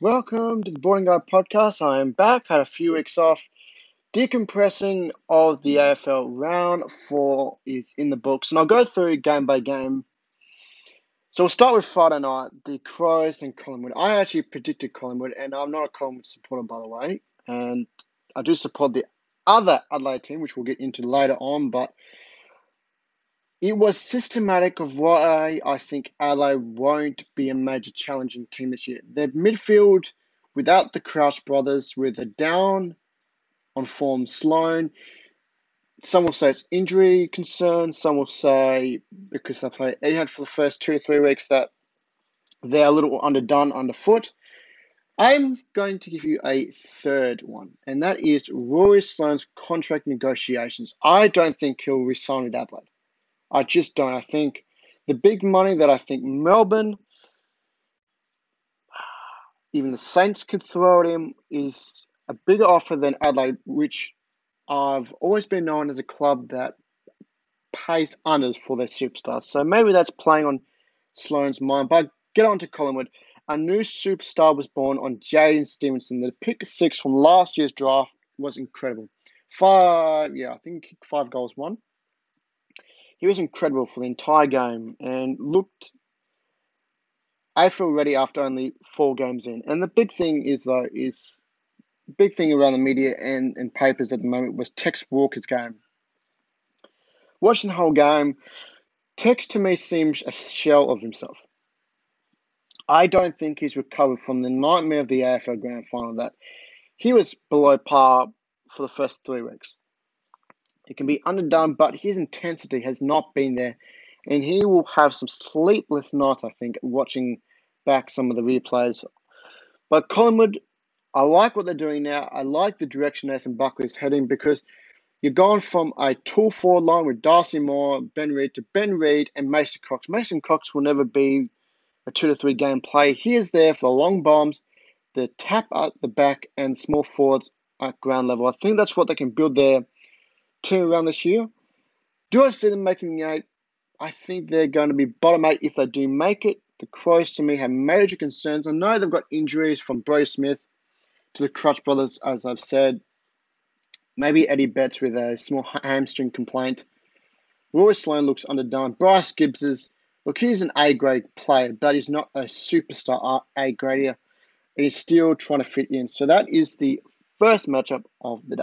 Welcome to the Boring Guy podcast. I am back. Had a few weeks off. Decompressing of the AFL round four is in the books, and I'll go through game by game. So we'll start with Friday night, the Crows and Collingwood. I actually predicted Collingwood, and I'm not a Collingwood supporter, by the way, and I do support the other Adelaide team, which we'll get into later on, but it was systematic of why I think Adelaide won't be a major challenging team this year. Their midfield, without the Crouch brothers, with a down on form Sloane, some will say it's injury concerns. Some will say because they play Etihad for the first two to three weeks that they're a little underdone underfoot. I'm going to give you a third one, and that is Rory Sloane's contract negotiations. I don't think he'll resign with Adelaide. I just don't. I think the big money that I think Melbourne, even the Saints could throw at him is a bigger offer than Adelaide, which I've always been known as a club that pays unders for their superstars. So maybe that's playing on Sloane's mind. But get on to Collingwood. A new superstar was born on Jaidyn Stephenson. The pick six from last year's draft was incredible. Five, yeah, I think five goals, one he was incredible for the entire game and looked AFL ready after only four games in. And the big thing is though is big thing around the media and, and papers at the moment was Tex Walker's game. Watching the whole game, Tex to me seems a shell of himself. I don't think he's recovered from the nightmare of the AFL Grand Final that he was below par for the first three weeks. It can be underdone, but his intensity has not been there. And he will have some sleepless nights, I think, watching back some of the replays. But Collingwood, I like what they're doing now. I like the direction Nathan Buckley is heading because you're going from a tool forward line with Darcy Moore, Ben Reid to Ben Reid and Mason Cox. Mason Cox will never be a two to three game play. He is there for the long bombs, the tap at the back, and small forwards at ground level. I think that's what they can build there team around this year. Do I see them making the eight? I think they're going to be bottom eight if they do make it. The Crows, to me, have major concerns. I know they've got injuries from Bro Smith to the Crouch brothers, as I've said. Maybe Eddie Betts with a small hamstring complaint. Rory Sloane looks underdone. Bryce Gibbs is, look, he's an A grade player, but he's not a superstar uh, A grader. And he's still trying to fit in. So that is the first matchup of the day.